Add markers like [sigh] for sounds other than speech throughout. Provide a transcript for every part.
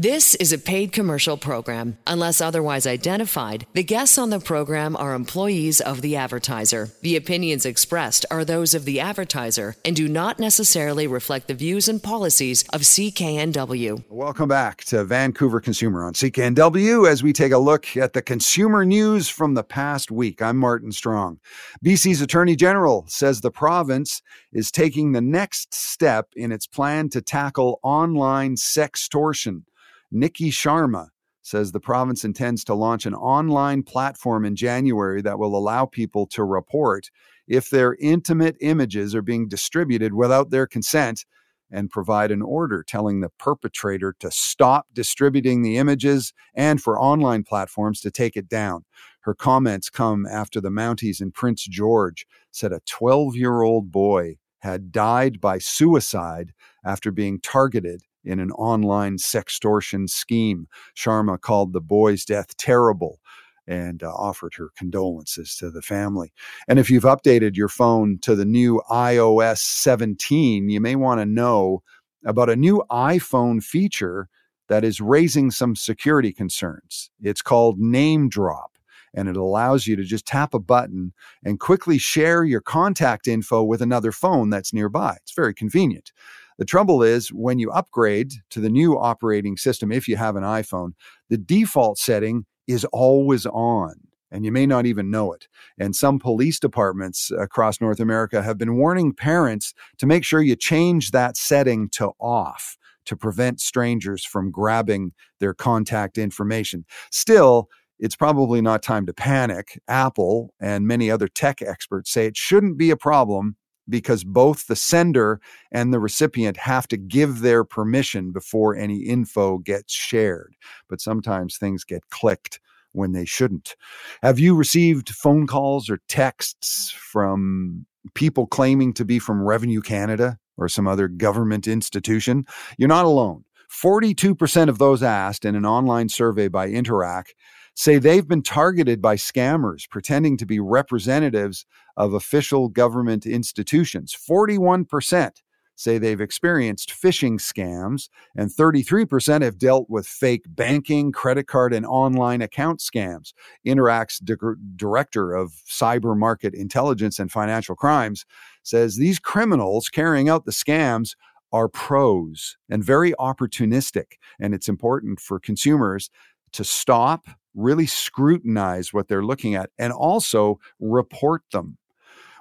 This is a paid commercial program. Unless otherwise identified, the guests on the program are employees of the advertiser. The opinions expressed are those of the advertiser and do not necessarily reflect the views and policies of CKNW. Welcome back to Vancouver Consumer on CKNW as we take a look at the consumer news from the past week. I'm Martin Strong. BC's Attorney General says the province is taking the next step in its plan to tackle online sextortion. Niki Sharma says the province intends to launch an online platform in January that will allow people to report if their intimate images are being distributed without their consent and provide an order telling the perpetrator to stop distributing the images and for online platforms to take it down. Her comments come after the Mounties in Prince George said a 12 year old boy had died by suicide after being targeted in an online sextortion scheme. Sharma called the boy's death terrible and uh, offered her condolences to the family. And if you've updated your phone to the new iOS 17, you may want to know about a new iPhone feature that is raising some security concerns. It's called Name Drop. And it allows you to just tap a button and quickly share your contact info with another phone that's nearby. It's very convenient. The trouble is when you upgrade to the new operating system, if you have an iPhone, the default setting is always on. And you may not even know it. And some police departments across North America have been warning parents to make sure you change that setting to off to prevent strangers from grabbing their contact information. Still, it's probably not time to panic. Apple and many other tech experts say it shouldn't be a problem because both the sender and the recipient have to give their permission before any info gets shared. But sometimes things get clicked when they shouldn't. Have you received phone calls or texts from people claiming to be from Revenue Canada or some other government institution? You're not alone. 42% of those asked in an online survey by Interac say they've been targeted by scammers pretending to be representatives of official government institutions. 41% say they've experienced phishing scams, and 33% have dealt with fake banking, credit card, and online account scams. Interac's di- director of cyber market intelligence and financial crimes says these criminals carrying out the scams are pros and very opportunistic. And it's important for consumers to stop, really scrutinize what they're looking at, and also report them.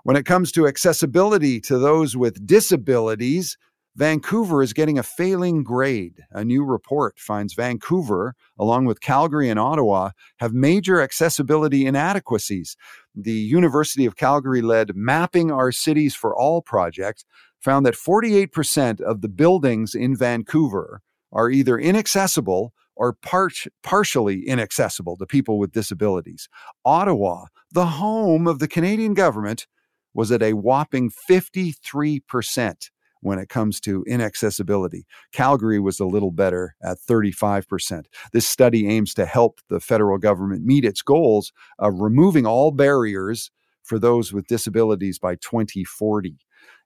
When it comes to accessibility to those with disabilities, Vancouver is getting a failing grade. A new report finds Vancouver, along with Calgary and Ottawa, have major accessibility inadequacies. The University of Calgary led Mapping Our Cities for All project found that 48% of the buildings in Vancouver are either inaccessible or part, partially inaccessible to people with disabilities. Ottawa, the home of the Canadian government, was at a whopping 53% when it comes to inaccessibility. Calgary was a little better at 35%. This study aims to help the federal government meet its goals of removing all barriers for those with disabilities by 2040.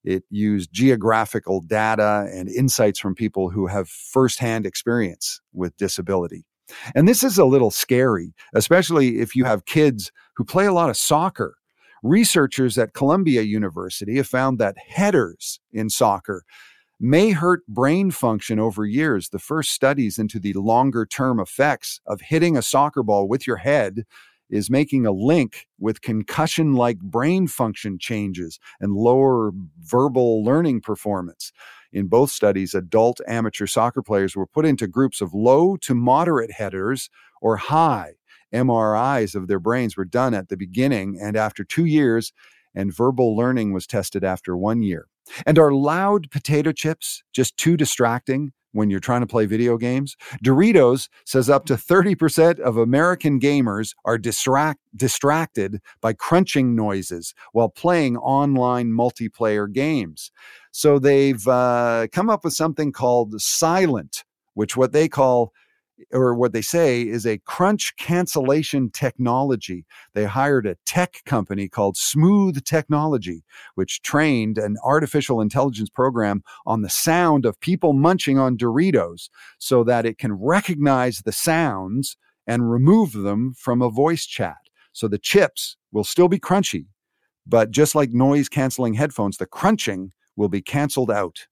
It used geographical data and insights from people who have firsthand experience with disability. And this is a little scary, especially if you have kids who play a lot of soccer. Researchers at Columbia University have found that headers in soccer may hurt brain function over years. The first studies into the longer term effects of hitting a soccer ball with your head is making a link with concussion like brain function changes and lower verbal learning performance. In both studies, adult amateur soccer players were put into groups of low to moderate headers or high. MRIs of their brains were done at the beginning and after two years, and verbal learning was tested after one year. And are loud potato chips just too distracting? When you're trying to play video games. Doritos says up to 30% of American gamers are distract, distracted by crunching noises while playing online multiplayer games. So they've uh, come up with something called Silent, which what they call or what they say is a crunch cancellation technology. They hired a tech company called Smooth Technology, which trained an artificial intelligence program on the sound of people munching on Doritos so that it can recognize the sounds and remove them from a voice chat. So the chips will still be crunchy, but just like noise canceling headphones, the crunching will be canceled out.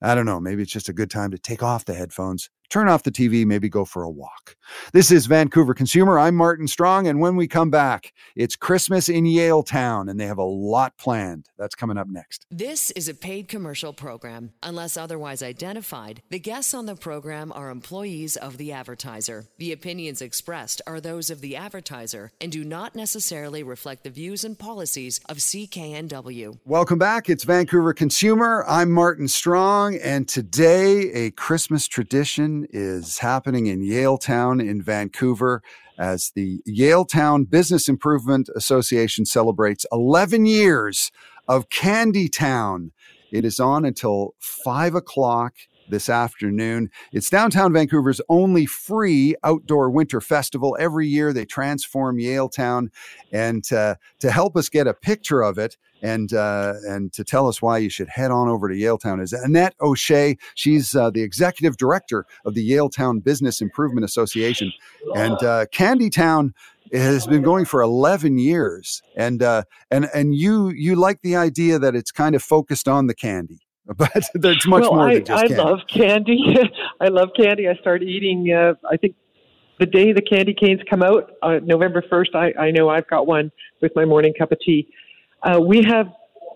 I don't know. Maybe it's just a good time to take off the headphones turn off the TV, maybe go for a walk. This is Vancouver Consumer. I'm Martin Strong. And when we come back, it's Christmas in Yaletown, and they have a lot planned. That's coming up next. This is a paid commercial program. Unless otherwise identified, the guests on the program are employees of the advertiser. The opinions expressed are those of the advertiser and do not necessarily reflect the views and policies of CKNW. Welcome back. It's Vancouver Consumer. I'm Martin Strong, and today, a Christmas tradition is happening in Yaletown in Vancouver as the Yaletown Business Improvement Association celebrates 11 years of Candy Town. It is on until 5 o'clock this afternoon. It's downtown Vancouver's only free outdoor winter festival. Every year they transform Yaletown. And uh, to help us get a picture of it, and uh, and to tell us why you should head on over to Yaletown is Annette O'Shea. She's uh, the executive director of the Yaletown Business Improvement Association, and uh, Candy Town has been going for 11 years and uh, and and you you like the idea that it's kind of focused on the candy [laughs] but there's much well, more I, than just I candy. love candy. [laughs] I love candy. I started eating. Uh, I think the day the candy canes come out, uh, November first. I, I know I've got one with my morning cup of tea. Uh, we have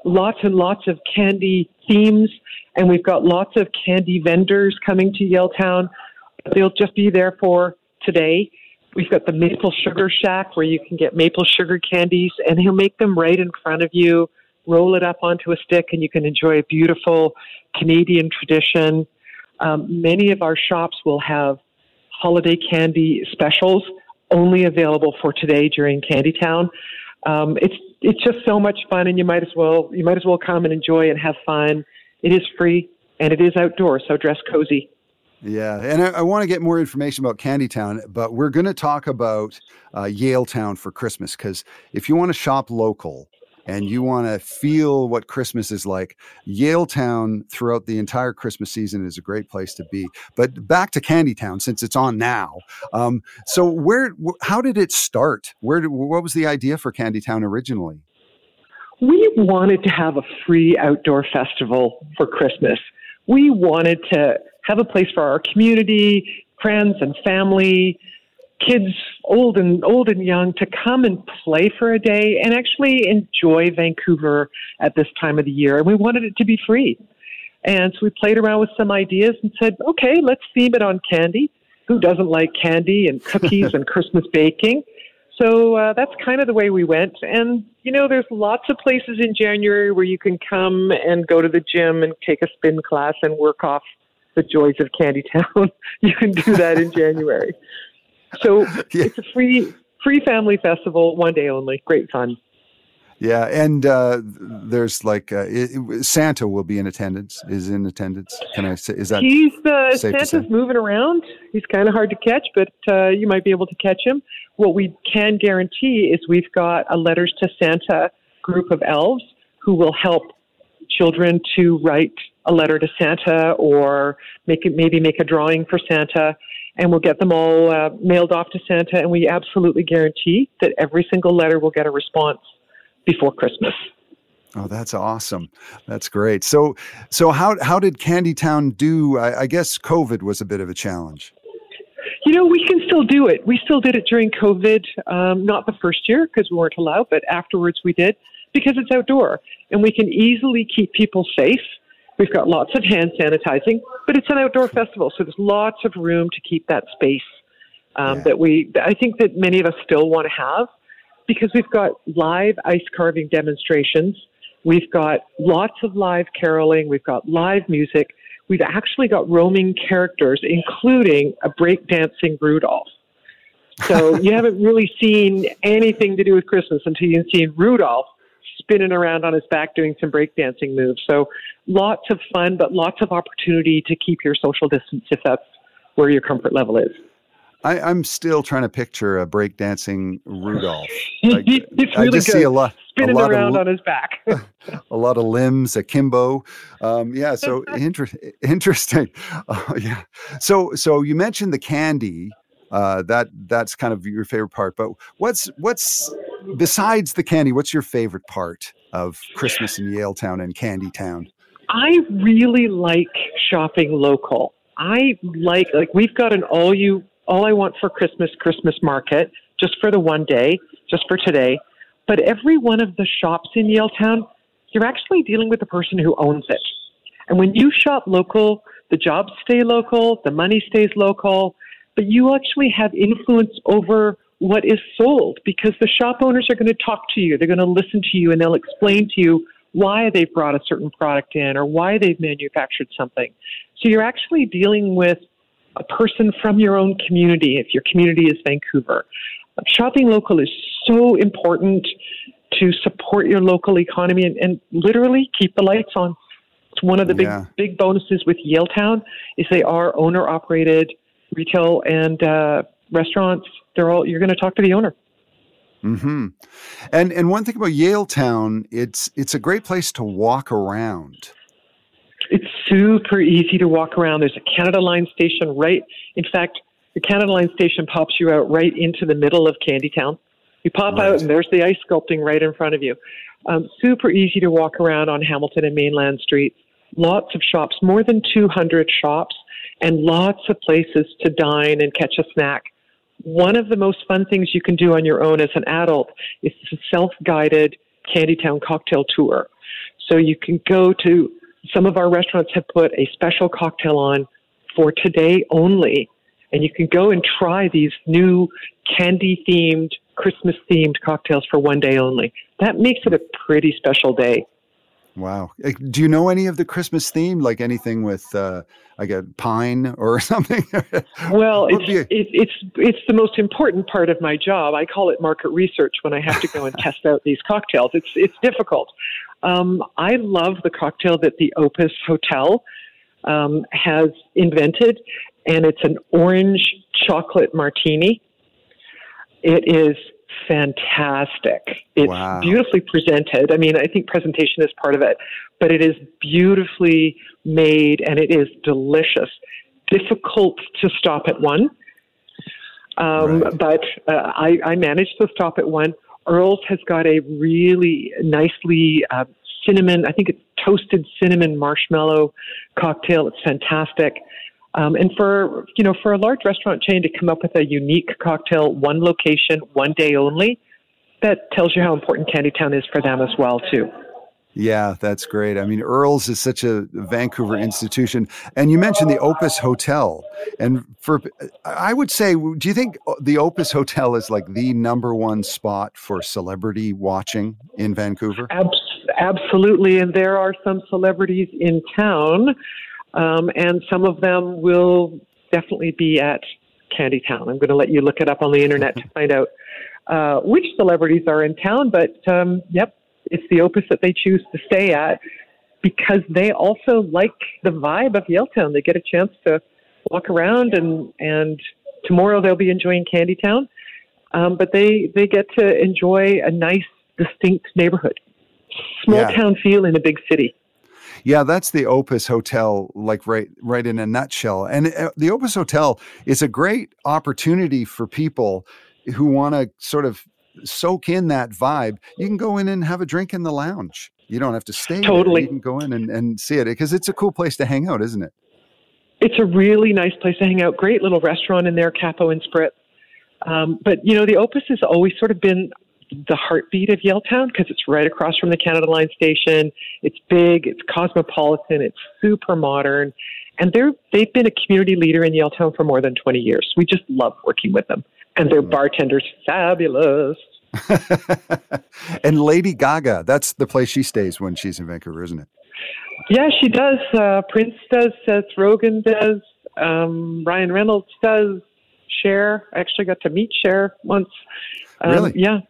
lots and lots of candy themes, and we've got lots of candy vendors coming to Yaletown. They'll just be there for today. We've got the Maple Sugar Shack where you can get maple sugar candies, and he'll make them right in front of you, roll it up onto a stick, and you can enjoy a beautiful Canadian tradition. Um, many of our shops will have holiday candy specials only available for today during Candy Town. Um, it's it's just so much fun, and you might as well you might as well come and enjoy and have fun. It is free and it is outdoors, so dress cozy. Yeah, and I, I want to get more information about Candy Town, but we're going to talk about uh, Yaletown for Christmas because if you want to shop local, and you want to feel what Christmas is like, Yaletown throughout the entire Christmas season is a great place to be. But back to Candy Town since it's on now. Um, so where, how did it start? Where, did, what was the idea for Candy Town originally? We wanted to have a free outdoor festival for Christmas. We wanted to have a place for our community, friends, and family kids old and old and young to come and play for a day and actually enjoy Vancouver at this time of the year. And we wanted it to be free. And so we played around with some ideas and said, okay, let's theme it on candy. Who doesn't like candy and cookies [laughs] and Christmas baking? So uh, that's kind of the way we went. And, you know, there's lots of places in January where you can come and go to the gym and take a spin class and work off the joys of Candy Town. [laughs] you can do that in January. So [laughs] yeah. it's a free free family festival, one day only. Great fun. Yeah, and uh, there's like uh, it, Santa will be in attendance. Is in attendance. Can I say? Is that he's uh, Santa's moving around. He's kind of hard to catch, but uh, you might be able to catch him. What we can guarantee is we've got a letters to Santa group of elves who will help children to write a letter to Santa or make it, maybe make a drawing for Santa and we'll get them all uh, mailed off to Santa, and we absolutely guarantee that every single letter will get a response before Christmas. Oh, that's awesome! That's great. So, so how how did Candy Town do? I, I guess COVID was a bit of a challenge. You know, we can still do it. We still did it during COVID. Um, not the first year because we weren't allowed, but afterwards we did because it's outdoor and we can easily keep people safe We've got lots of hand sanitizing, but it's an outdoor festival, so there's lots of room to keep that space um, yeah. that we. I think that many of us still want to have because we've got live ice carving demonstrations. We've got lots of live caroling. We've got live music. We've actually got roaming characters, including a breakdancing Rudolph. So you [laughs] haven't really seen anything to do with Christmas until you've seen Rudolph spinning around on his back doing some breakdancing moves. So lots of fun, but lots of opportunity to keep your social distance if that's where your comfort level is. I, am still trying to picture a breakdancing Rudolph. [laughs] Like, it's really I just good. see a lot spinning a lot around of, on his back. [laughs] [laughs] a lot of limbs akimbo. Um, yeah, so inter- interesting. Uh, yeah. So so you mentioned the candy. Uh, that that's kind of your favorite part. But what's what's besides the candy? What's your favorite part of Christmas in Yaletown and Candy Town? I really like shopping local. I like like we've got an all you all I want for Christmas Christmas market just for the one day, just for today. But every one of the shops in Yaletown, you're actually dealing with the person who owns it. And when you shop local, the jobs stay local, the money stays local, but you actually have influence over what is sold because the shop owners are going to talk to you, they're going to listen to you, and they'll explain to you why they've brought a certain product in or why they've manufactured something. So you're actually dealing with a person from your own community if your community is Vancouver. Shopping local is so important to support your local economy and, and literally keep the lights on. It's one of the big yeah. big bonuses with Yaletown is they are owner operated retail and uh, restaurants. They're all you're going to talk to the owner. Hmm. And and one thing about Yaletown, it's it's a great place to walk around. It's super easy to walk around. There's a Canada Line station right. In fact, the Canada Line station pops you out right into the middle of Candy Town. You pop right. out and there's the ice sculpting right in front of you. Um, super easy to walk around on Hamilton and Mainland Streets. Lots of shops, more than 200 shops, and lots of places to dine and catch a snack. One of the most fun things you can do on your own as an adult is a self-guided Candytown cocktail tour. So you can go to some of our restaurants have put a special cocktail on for today only and you can go and try these new candy themed, Christmas themed cocktails for one day only. That makes it a pretty special day. Wow. Do you know any of the Christmas theme, like anything with uh, like a pine or [laughs] something? well, it's, you... it, it's, it's the most important part of my job. I call it market research when I have to go and [laughs] test out these cocktails. It's, it's difficult. Um, I love the cocktail that the Opus Hotel um, has invented, and it's an orange chocolate martini. It is fantastic. It's wow. beautifully presented. I mean, I think presentation is part of it, but it is beautifully made and it is delicious. Difficult to stop at one, um, right. but uh, I, I managed to stop at one. Earl's has got a really nicely uh, cinnamon, I think it's toasted cinnamon marshmallow cocktail. It's fantastic. Um, and for you know, for a large restaurant chain to come up with a unique cocktail, one location, one day only, that tells you how important Candytown is for them as well, too. Yeah, that's great. I mean, Earl's is such a Vancouver institution, and you mentioned the Opus Hotel, and for I would say, do you think the Opus Hotel is like the number one spot for celebrity watching in Vancouver? Absolutely, and there are some celebrities in town um, and some of them will definitely be at Candy Town. I'm going to let you look it up on the internet to find out uh, which celebrities are in town. But um, yep, it's the Opus that they choose to stay at because they also like the vibe of Yaletown. They get a chance to walk around, and and tomorrow they'll be enjoying Candytown. Um, but they they get to enjoy a nice, distinct neighborhood, small yeah. town feel in a big city. Yeah, that's the Opus Hotel, like right, right in a nutshell. And uh, the Opus Hotel is a great opportunity for people who want to sort of soak in that vibe. You can go in and have a drink in the lounge. You don't have to stay. Totally, there. you can go in and, and see it because it's a cool place to hang out, isn't it? It's a really nice place to hang out. Great little restaurant in there, Capo and Spritz. Um, but you know, the Opus has always sort of been the heartbeat of Yaletown because it's right across from the Canada Line station. It's big, it's cosmopolitan, it's super modern, and they're they've been a community leader in Yaletown for more than 20 years. We just love working with them, and their bartenders fabulous. [laughs] and Lady Gaga, that's the place she stays when she's in Vancouver, isn't it? Yeah, she does. Uh, Prince does. Seth Rogen does. Um, Ryan Reynolds does. Cher. I actually got to meet Cher once. Um, really? Yeah,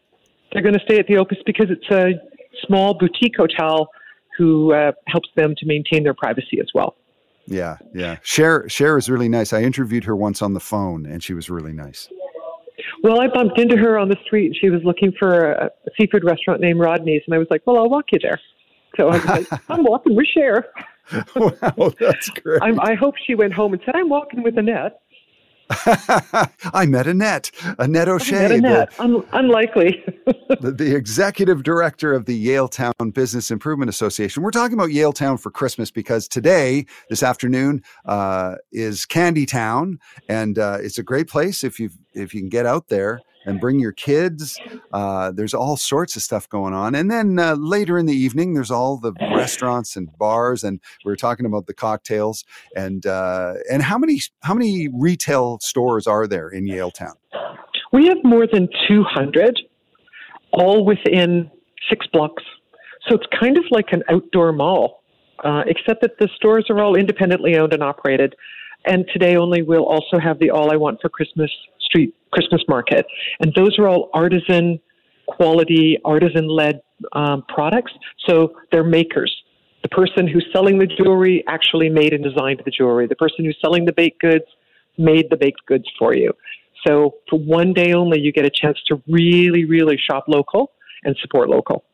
they're going to stay at the Opus because it's a small boutique hotel who uh, helps them to maintain their privacy as well. Yeah, yeah. Cher Cher is really nice. I interviewed her once on the phone, and she was really nice. Well, I bumped into her on the street. She was looking for a, a seafood restaurant named Rodney's, and I was like, "Well, I'll walk you there." So I was like, [laughs] "I'm walking with Cher." wow, that's [laughs] great. I'm, I hope she went home and said, "I'm walking with Annette." [laughs] I met Annette, Annette O'Shea. Annette. The, Un- unlikely. [laughs] the, the, executive director of the Yaletown Business Improvement Association. We're talking about Yale Town for Christmas because today, this afternoon, uh, is Candy Town, and uh, it's a great place if you if you can get out there and bring your kids. Uh, there's all sorts of stuff going on. And then uh, later in the evening, there's all the restaurants and bars, and we are talking about the cocktails. And uh, and how many how many retail stores are there in Yaletown? We have more than 200, all within six blocks. So it's kind of like an outdoor mall, uh, except that the stores are all independently owned and operated. And today only we'll also have the All I Want for Christmas Street Christmas Market. And those are all artisan quality, artisan led um, products. So they're makers. The person who's selling the jewelry actually made and designed the jewelry. The person who's selling the baked goods made the baked goods for you. So for one day only, you get a chance to really, really shop local and support local.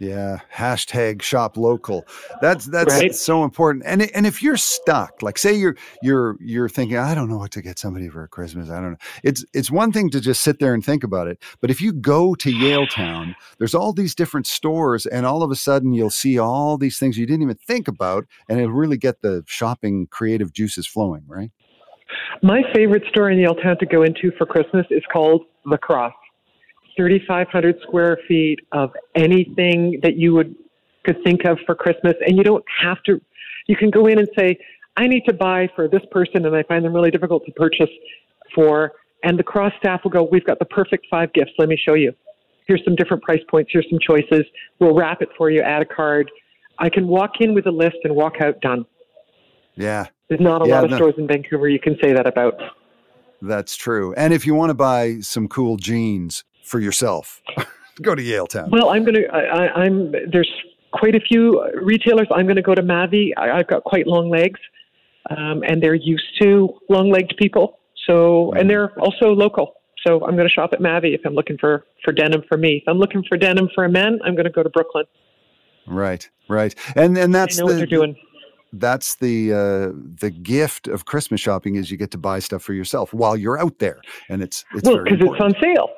Yeah, hashtag shop local. That's that's right. so important. And and if you're stuck, like say you're you're you're thinking, I don't know what to get somebody for Christmas. I don't know. It's it's one thing to just sit there and think about it, but if you go to Yaletown, there's all these different stores, and all of a sudden you'll see all these things you didn't even think about, and it'll really get the shopping creative juices flowing, right? My favorite store in Yaletown to go into for Christmas is called The Cross. 3,500 square feet of anything that you would could think of for Christmas, and you don't have to. You can go in and say, "I need to buy for this person," and I find them really difficult to purchase for. And the cross staff will go, "We've got the perfect five gifts. Let me show you. Here's some different price points. Here's some choices. We'll wrap it for you. Add a card. I can walk in with a list and walk out done." Yeah. There's not a yeah, lot of no. stores in Vancouver you can say that about. That's true. And if you want to buy some cool jeans, for yourself? [laughs] go to Yale Town. Well, I'm going to. I'm there's quite a few retailers. I'm going to go to Mavi. I, have got quite long legs, um, and they're used to long-legged people. So, and they're also local. So, I'm going to shop at Mavi if I'm looking for for denim for me. If I'm looking for denim for a man, I'm going to go to Brooklyn. Right, right, and and that's know the, what they're doing that's the uh, the gift of Christmas shopping is you get to buy stuff for yourself while you're out there, and it's it's well because it's on sale.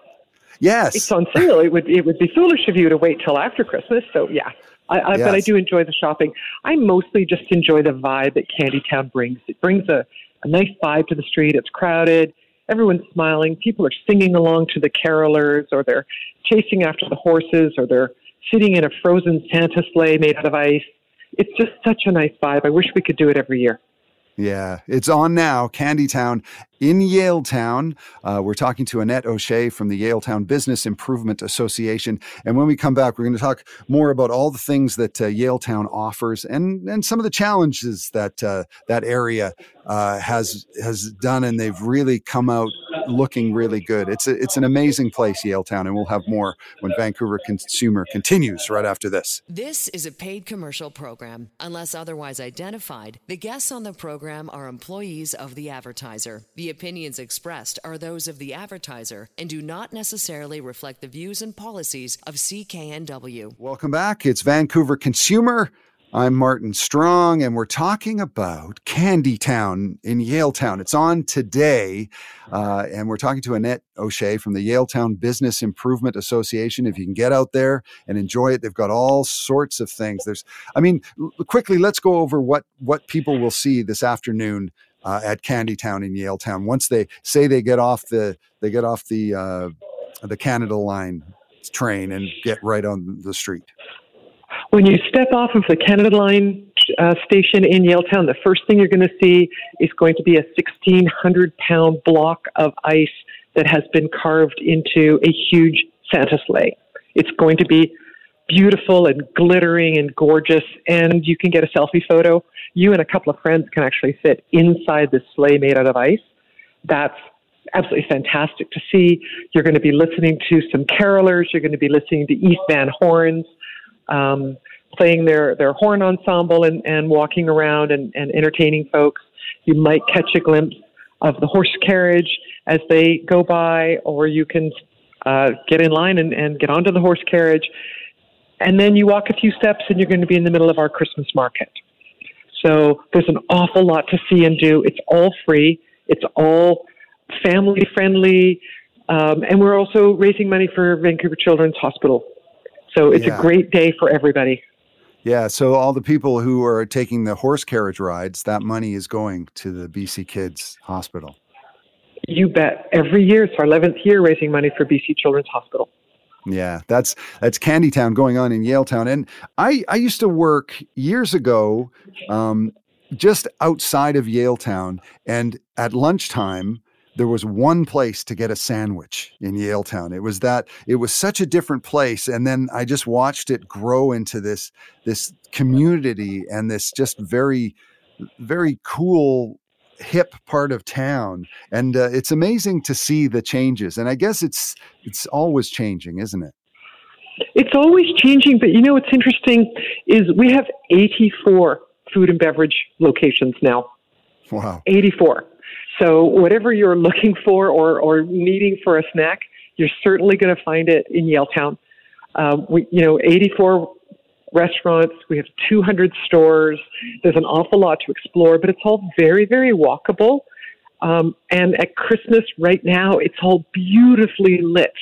Yes, it's on sale. It would it would be foolish of you to wait till after Christmas. So yeah, I, I, yes. but I do enjoy the shopping. I mostly just enjoy the vibe that Candytown brings. It brings a, a nice vibe to the street. It's crowded. Everyone's smiling. People are singing along to the carolers, or they're chasing after the horses, or they're sitting in a frozen Santa sleigh made out of ice. It's just such a nice vibe. I wish we could do it every year. Yeah, it's on now. Candytown in Yaletown. Uh, we're talking to Annette O'Shea from the Yaletown Business Improvement Association. And when we come back, we're going to talk more about all the things that uh, Yaletown offers and, and some of the challenges that uh, that area uh, has has done. And they've really come out looking really good. It's a, it's an amazing place, Yaletown, and we'll have more when Vancouver Consumer continues right after this. This is a paid commercial program. Unless otherwise identified, the guests on the program are employees of the advertiser. The opinions expressed are those of the advertiser and do not necessarily reflect the views and policies of CKNW. Welcome back. It's Vancouver Consumer. I'm Martin Strong, and we're talking about Candy Town in Yaletown. It's on today, uh, and we're talking to Annette O'Shea from the Yaletown Business Improvement Association. If you can get out there and enjoy it, they've got all sorts of things. There's, I mean, quickly, let's go over what what people will see this afternoon uh, at Candy Town in Yaletown. Once they say they get off the they get off the uh, the Canada Line train and get right on the street. When you step off of the Canada Line uh, station in Yaletown, the first thing you're going to see is going to be a 1,600 pound block of ice that has been carved into a huge Santa sleigh. It's going to be beautiful and glittering and gorgeous, and you can get a selfie photo. You and a couple of friends can actually fit inside this sleigh made out of ice. That's absolutely fantastic to see. You're going to be listening to some carolers. You're going to be listening to East Van Horns. Um, playing their, their horn ensemble and, and walking around and, and entertaining folks. You might catch a glimpse of the horse carriage as they go by, or you can uh, get in line and, and get onto the horse carriage. And then you walk a few steps and you're going to be in the middle of our Christmas market. So there's an awful lot to see and do. It's all free. It's all family friendly. Um, and we're also raising money for Vancouver Children's Hospital. So it's yeah. a great day for everybody. Yeah, so all the people who are taking the horse carriage rides, that money is going to the BC Kids Hospital. You bet. Every year, it's our 11th year raising money for BC Children's Hospital. Yeah, that's that's Candytown going on in Yaletown, and I I used to work years ago, um, just outside of Yaletown, and at lunchtime there was one place to get a sandwich in Yaletown. It was that it was such a different place, and then I just watched it grow into this this community and this just very very cool hip part of town and uh, it's amazing to see the changes and i guess it's it's always changing isn't it? It's always changing but you know what's interesting is we have 84 food and beverage locations now. Wow. 84 so whatever you're looking for or or needing for a snack you're certainly going to find it in yaletown um, we you know 84 restaurants. We have 200 stores. There's an awful lot to explore, but it's all very, very walkable. Um, and at Christmas right now, it's all beautifully lit.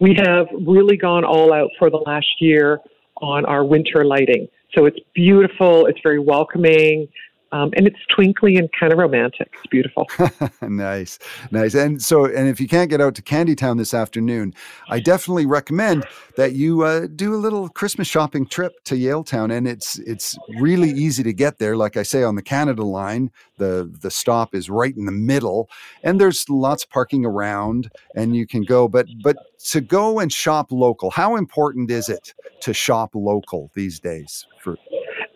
We have really gone all out for the last year on our winter lighting. So it's beautiful. It's very welcoming. Um, and it's twinkly and kind of romantic. It's beautiful. [laughs] nice, nice. And so, and if you can't get out to Candytown this afternoon, I definitely recommend that you uh, do a little Christmas shopping trip to Yaletown. And it's it's really easy to get there. Like I say, on the Canada line, the the stop is right in the middle, and there's lots of parking around, and you can go. But but to go and shop local, how important is it to shop local these days? For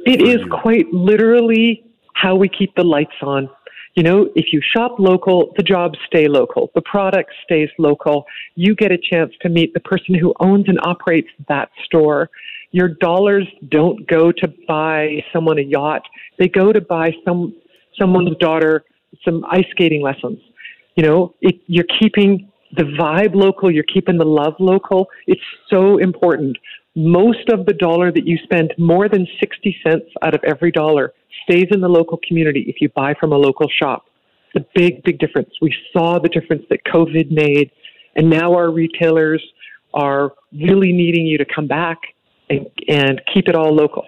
it is quite literally how we keep the lights on. You know, if you shop local, the jobs stay local, the product stays local. You get a chance to meet the person who owns and operates that store. Your dollars don't go to buy someone a yacht; they go to buy some someone's daughter some ice skating lessons. You know, it, you're keeping the vibe local, you're keeping the love local. It's so important. Most of the dollar that you spend, more than 60 cents out of every dollar, stays in the local community if you buy from a local shop. A big, big difference. We saw the difference that COVID made, and now our retailers are really needing you to come back and, and keep it all local.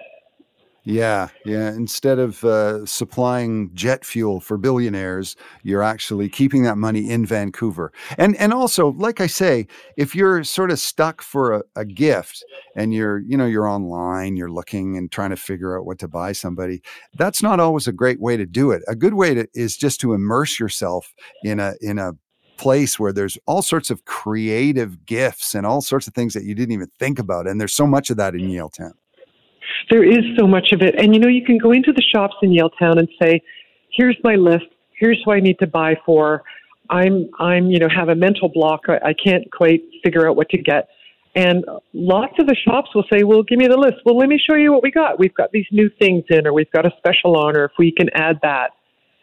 Yeah, yeah. Instead of uh, supplying jet fuel for billionaires, you're actually keeping that money in Vancouver. And and also, like I say, if you're sort of stuck for a, a gift and you're you know you're online, you're looking and trying to figure out what to buy somebody, that's not always a great way to do it. A good way to, is just to immerse yourself in a in a place where there's all sorts of creative gifts and all sorts of things that you didn't even think about. And there's so much of that in Yaletown. There is so much of it. And you know, you can go into the shops in Yaletown and say, here's my list. Here's who I need to buy for. I'm, I'm, you know, have a mental block. I, I can't quite figure out what to get. And lots of the shops will say, well, give me the list. Well, let me show you what we got. We've got these new things in, or we've got a special on, or if we can add that.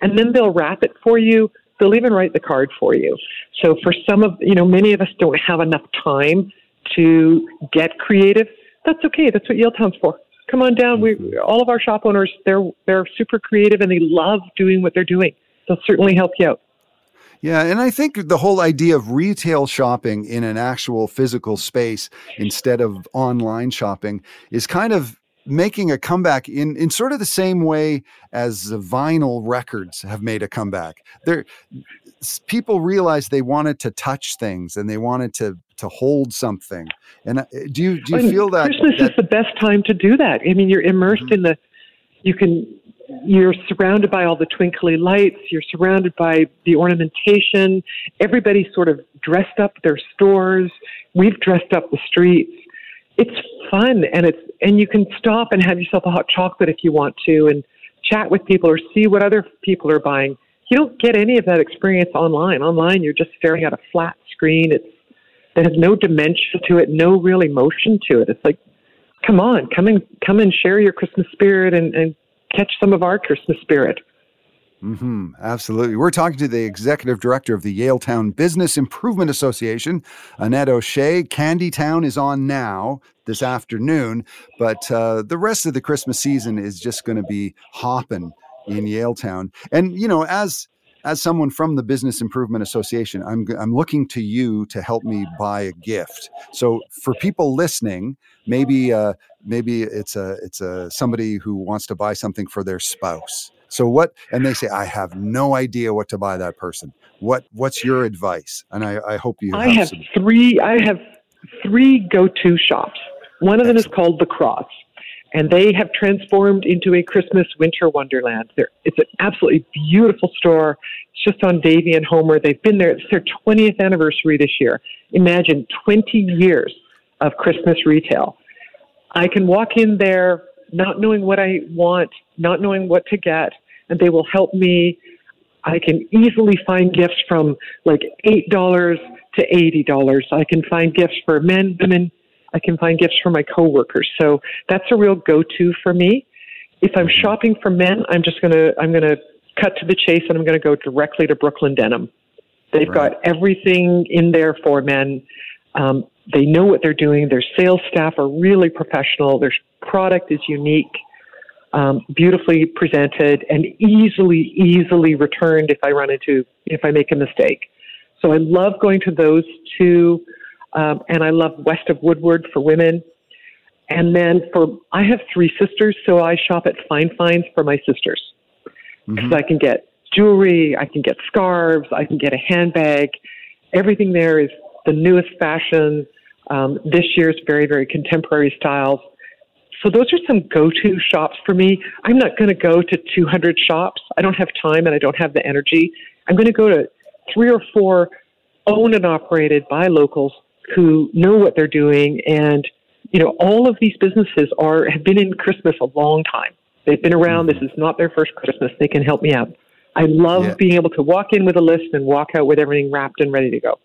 And then they'll wrap it for you. They'll even write the card for you. So for some of, you know, many of us don't have enough time to get creative. That's okay. That's what Yaletown's for come on down. We all of our shop owners they're they're super creative and they love doing what they're doing. They'll certainly help you out. Yeah, and I think the whole idea of retail shopping in an actual physical space instead of online shopping is kind of making a comeback in, in sort of the same way as vinyl records have made a comeback. There, people realized they wanted to touch things and they wanted to to hold something. And uh, do you do you I feel that Christmas that, is the best time to do that? I mean, you're immersed mm-hmm. in the you can you're surrounded by all the twinkly lights, you're surrounded by the ornamentation. Everybody's sort of dressed up their stores. We've dressed up the streets. It's fun and it's and you can stop and have yourself a hot chocolate if you want to and chat with people or see what other people are buying. You don't get any of that experience online. Online you're just staring at a flat screen. It's it has no dimension to it, no real emotion to it. It's like come on, come and come and share your Christmas spirit and, and catch some of our Christmas spirit. Mm-hmm, absolutely. We're talking to the executive director of the Yaletown Business Improvement Association, Annette O'Shea. Candy Town is on now this afternoon, but uh, the rest of the Christmas season is just going to be hopping in Yaletown. And you know, as as someone from the Business Improvement Association, I'm I'm looking to you to help me buy a gift. So for people listening, maybe uh, maybe it's a it's a somebody who wants to buy something for their spouse. So what? And they say, I have no idea what to buy that person. What What's your advice? And I, I hope you. I have, have some... three. I have three go-to shops. One of them is called the Cross, and they have transformed into a Christmas winter wonderland. They're, it's an absolutely beautiful store. It's just on Davie and Homer. They've been there. It's their 20th anniversary this year. Imagine 20 years of Christmas retail. I can walk in there not knowing what I want, not knowing what to get, and they will help me. I can easily find gifts from like $8 to $80. I can find gifts for men, women. I can find gifts for my coworkers. So that's a real go-to for me. If I'm shopping for men, I'm just going to, I'm going to cut to the chase and I'm going to go directly to Brooklyn Denim. They've right. got everything in there for men. Um, they know what they're doing. Their sales staff are really professional. Their product is unique, um, beautifully presented, and easily, easily returned if I run into, if I make a mistake. So I love going to those two, um, and I love West of Woodward for women. And then for, I have three sisters, so I shop at Fine Finds for my sisters. Because mm-hmm. I can get jewelry, I can get scarves, I can get a handbag. Everything there is the newest fashion. Um, this year's very, very contemporary styles. So those are some go-to shops for me. I'm not going to go to 200 shops. I don't have time and I don't have the energy. I'm going to go to three or four owned and operated by locals who know what they're doing and you know all of these businesses are have been in Christmas a long time. They've been around. This mm-hmm. is not their first Christmas. They can help me out. I love yeah. being able to walk in with a list and walk out with everything wrapped and ready to go.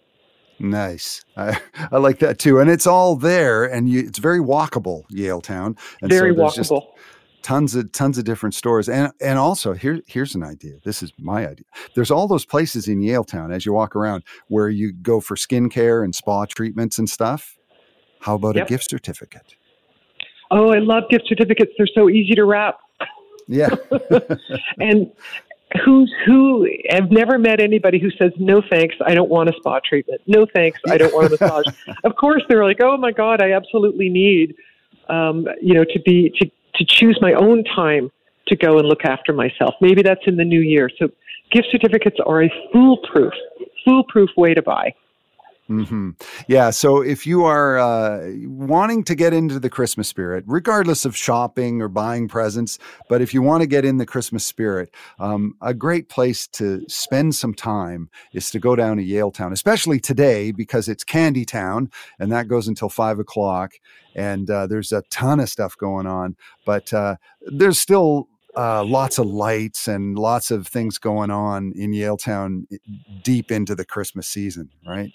Nice. [laughs] I, I like that too. And it's all there and you, it's very walkable, Yaletown. And very so walkable. Tons of tons of different stores. And and also here here's an idea. This is my idea. There's all those places in yaletown as you walk around where you go for skincare and spa treatments and stuff. How about yep. a gift certificate? Oh, I love gift certificates. They're so easy to wrap. Yeah. [laughs] and who's who I've never met anybody who says no thanks, I don't want a spa treatment. No thanks, I don't want a massage. [laughs] of course, they're like, oh my god, I absolutely need, um, you know, to be to to choose my own time to go and look after myself. Maybe that's in the new year. So, gift certificates are a foolproof foolproof way to buy. Mm-hmm. Yeah. So if you are uh, wanting to get into the Christmas spirit, regardless of shopping or buying presents, but if you want to get in the Christmas spirit, um, a great place to spend some time is to go down to Yaletown, especially today because it's Candy Town and that goes until five o'clock. And uh, there's a ton of stuff going on, but uh, there's still uh, lots of lights and lots of things going on in Yaletown deep into the Christmas season, right?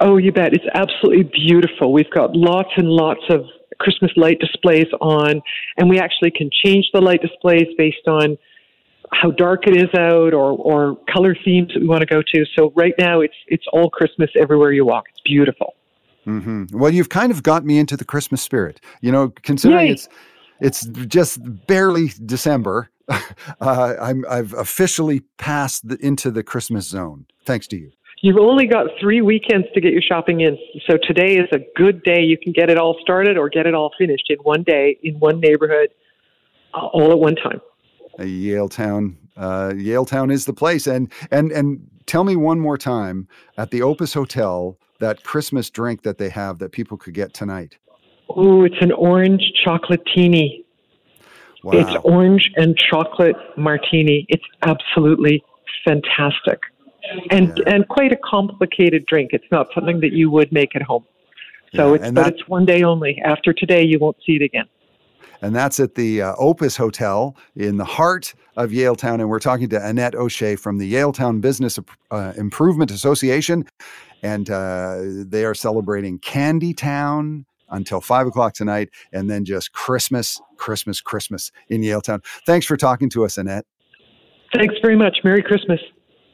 Oh, you bet. It's absolutely beautiful. We've got lots and lots of Christmas light displays on, and we actually can change the light displays based on how dark it is out or, or color themes that we want to go to. So right now it's it's all Christmas everywhere you walk. It's beautiful. Mm-hmm. Well, you've kind of got me into the Christmas spirit. You know, considering Yay. it's it's just barely December. [laughs] Uh, I'm I've officially passed the, into the Christmas zone. Thanks to you. You've only got three weekends to get your shopping in. So today is a good day. You can get it all started or get it all finished in one day, in one neighborhood, uh, all at one time. Uh, Yaletown, uh, Yaletown is the place. And and and tell me one more time at the Opus Hotel that Christmas drink that they have that people could get tonight. Oh, it's an orange chocolatini. Wow. It's orange and chocolate martini. It's absolutely fantastic and yeah. and quite a complicated drink. It's not something that you would make at home. So yeah, it's but that, it's one day only. After today, you won't see it again. And that's at the uh, Opus Hotel in the heart of Yaletown. And we're talking to Annette O'Shea from the Yaletown Business uh, Improvement Association. And uh, they are celebrating Candy Town until five o'clock tonight, and then just Christmas, Christmas, Christmas in Yaletown. Thanks for talking to us, Annette. Thanks very much. Merry Christmas.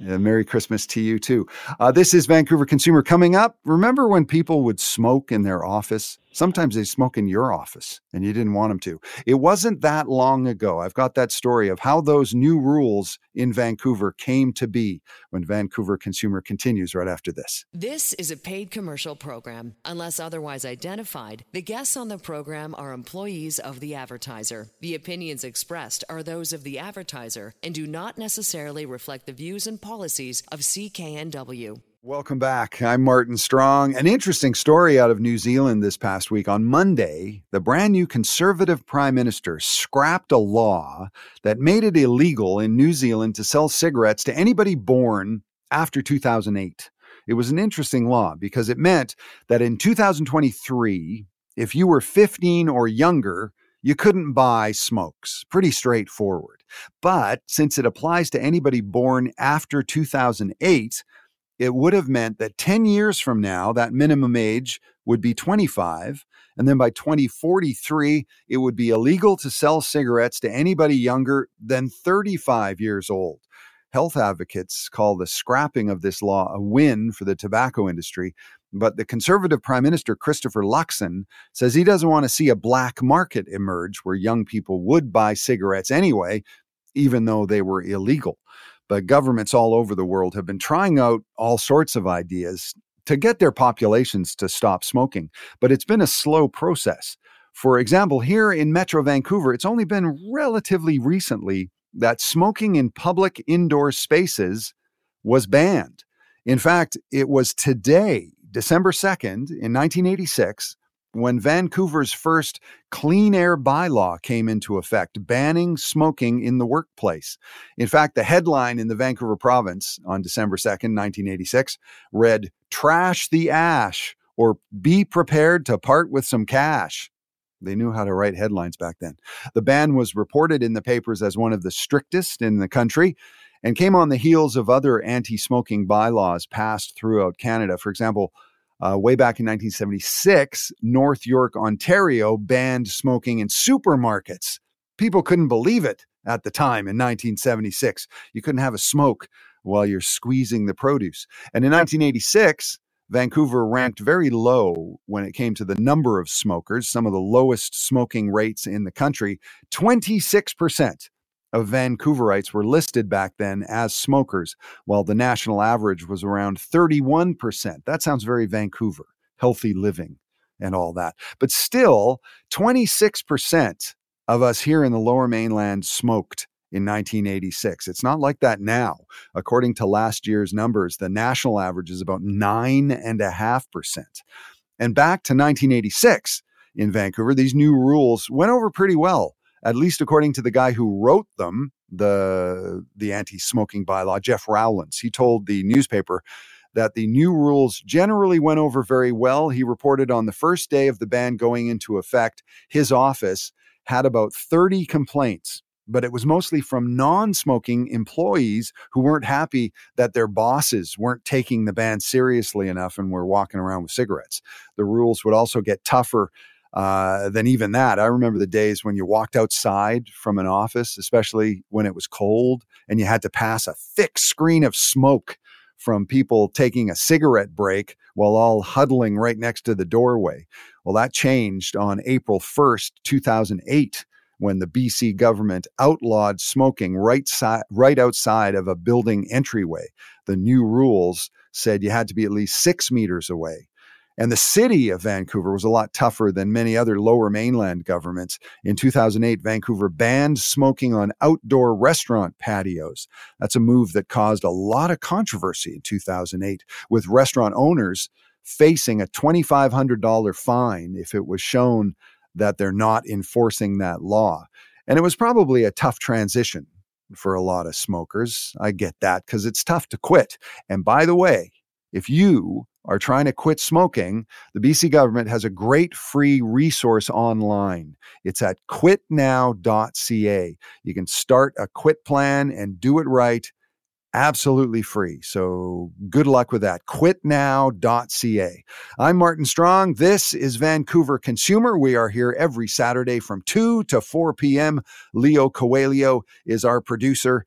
Yeah, Merry Christmas to you too. Uh, this is Vancouver Consumer coming up. Remember when people would smoke in their office? Sometimes they smoke in your office and you didn't want them to. It wasn't that long ago. I've got that story of how those new rules in Vancouver came to be when Vancouver Consumer continues right after this. This is a paid commercial program. Unless otherwise identified, the guests on the program are employees of the advertiser. The opinions expressed are those of the advertiser and do not necessarily reflect the views and policies of CKNW. Welcome back. I'm Martin Strong. An interesting story out of New Zealand this past week. On Monday, the brand new conservative prime minister scrapped a law that made it illegal in New Zealand to sell cigarettes to anybody born after 2008. It was an interesting law because it meant that in 2023, if you were 15 or younger, you couldn't buy smokes. Pretty straightforward. But since it applies to anybody born after 2008, it would have meant that 10 years from now, that minimum age would be 25. And then by 2043, it would be illegal to sell cigarettes to anybody younger than 35 years old. Health advocates call the scrapping of this law a win for the tobacco industry. But the conservative Prime Minister, Christopher Luxon, says he doesn't want to see a black market emerge where young people would buy cigarettes anyway, even though they were illegal but governments all over the world have been trying out all sorts of ideas to get their populations to stop smoking. But it's been a slow process. For example, here in Metro Vancouver, it's only been relatively recently that smoking in public indoor spaces was banned. In fact, it was today, December 2nd, in 1986, when Vancouver's first clean air bylaw came into effect, banning smoking in the workplace. In fact, the headline in the Vancouver province on December 2nd, 1986, read, Trash the Ash or Be Prepared to Part with Some Cash. They knew how to write headlines back then. The ban was reported in the papers as one of the strictest in the country and came on the heels of other anti smoking bylaws passed throughout Canada. For example, uh, way back in 1976, North York, Ontario banned smoking in supermarkets. People couldn't believe it at the time in 1976. You couldn't have a smoke while you're squeezing the produce. And in 1986, Vancouver ranked very low when it came to the number of smokers, some of the lowest smoking rates in the country 26% of Vancouverites were listed back then as smokers, while the national average was around 31%. That sounds very Vancouver, healthy living and all that. But still, 26% of us here in the lower mainland smoked in 1986. It's not like that now. According to last year's numbers, the national average is about 9.5%. And back to 1986 in Vancouver, these new rules went over pretty well at least according to the guy who wrote them, the the anti-smoking bylaw, Jeff Rowlands. He told the newspaper that the new rules generally went over very well. He reported on the first day of the ban going into effect, his office had about 30 complaints but it was mostly from non smoking employees who weren't happy that their bosses weren't taking the ban seriously enough and were walking around with cigarettes. The rules would also get tougher uh, than even that. I remember the days when you walked outside from an office, especially when it was cold, and you had to pass a thick screen of smoke from people taking a cigarette break while all huddling right next to the doorway. Well, that changed on April 1st, 2008 when the BC government outlawed smoking right, si- right outside of a building entryway. The new rules said you had to be at least six meters away and the city of Vancouver was a lot tougher than many other lower mainland governments. In 2008, Vancouver banned smoking on outdoor restaurant patios. That's a move that caused a lot of controversy in 2008, with restaurant owners facing a $2,500 fine if it was shown that they're not enforcing that law. And it was probably a tough transition for a lot of smokers. I get that because it's tough to quit. And by the way, if you are trying to quit smoking, the BC government has a great free resource online. It's at quitnow.ca. You can start a quit plan and do it right absolutely free. So good luck with that. Quitnow.ca. I'm Martin Strong. This is Vancouver Consumer. We are here every Saturday from 2 to 4 p.m. Leo Coelho is our producer.